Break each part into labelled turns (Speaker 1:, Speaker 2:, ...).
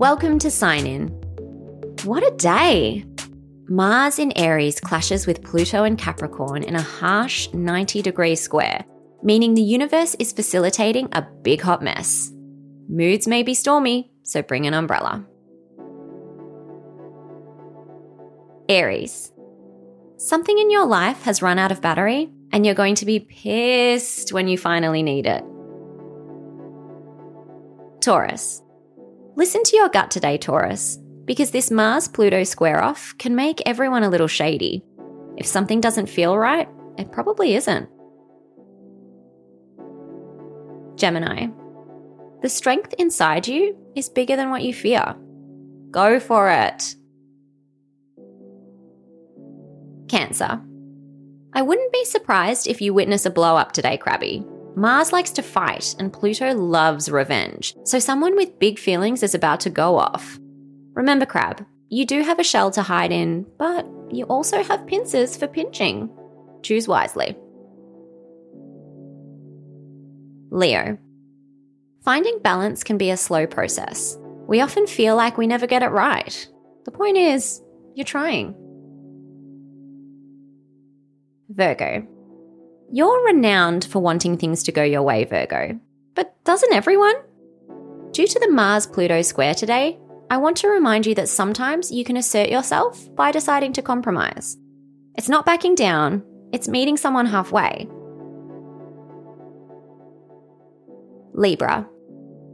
Speaker 1: Welcome to Sign In. What a day! Mars in Aries clashes with Pluto and Capricorn in a harsh 90 degree square, meaning the universe is facilitating a big hot mess. Moods may be stormy, so bring an umbrella. Aries. Something in your life has run out of battery, and you're going to be pissed when you finally need it. Taurus. Listen to your gut today, Taurus, because this Mars Pluto square off can make everyone a little shady. If something doesn't feel right, it probably isn't. Gemini. The strength inside you is bigger than what you fear. Go for it. Cancer. I wouldn't be surprised if you witness a blow up today, Crabby. Mars likes to fight and Pluto loves revenge, so someone with big feelings is about to go off. Remember, Crab, you do have a shell to hide in, but you also have pincers for pinching. Choose wisely. Leo. Finding balance can be a slow process. We often feel like we never get it right. The point is, you're trying. Virgo. You're renowned for wanting things to go your way, Virgo. But doesn't everyone? Due to the Mars Pluto square today, I want to remind you that sometimes you can assert yourself by deciding to compromise. It's not backing down, it's meeting someone halfway. Libra.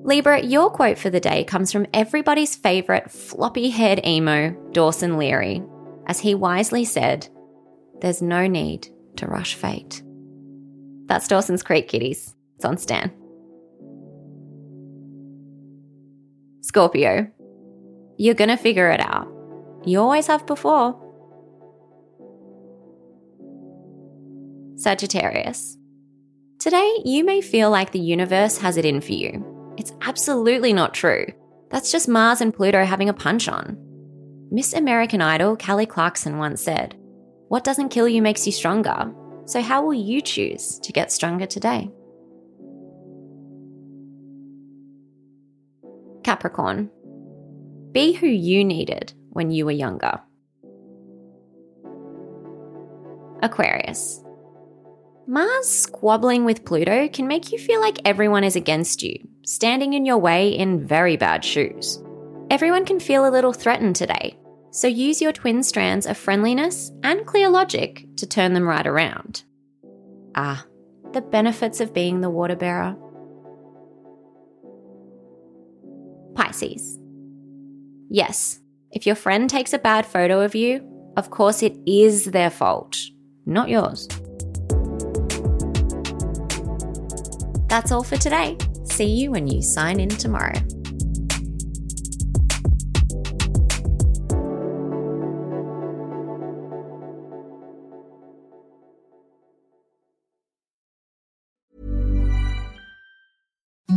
Speaker 1: Libra, your quote for the day comes from everybody's favourite floppy haired emo, Dawson Leary, as he wisely said, There's no need to rush fate. That's Dawson's Creek Kitties. It's on Stan. Scorpio. You're gonna figure it out. You always have before. Sagittarius. Today, you may feel like the universe has it in for you. It's absolutely not true. That's just Mars and Pluto having a punch on. Miss American Idol Kelly Clarkson once said, What doesn't kill you makes you stronger. So, how will you choose to get stronger today? Capricorn. Be who you needed when you were younger. Aquarius. Mars squabbling with Pluto can make you feel like everyone is against you, standing in your way in very bad shoes. Everyone can feel a little threatened today, so use your twin strands of friendliness and clear logic to turn them right around. Ah, the benefits of being the water bearer. Pisces. Yes, if your friend takes a bad photo of you, of course it is their fault, not yours. That's all for today. See you when you sign in tomorrow.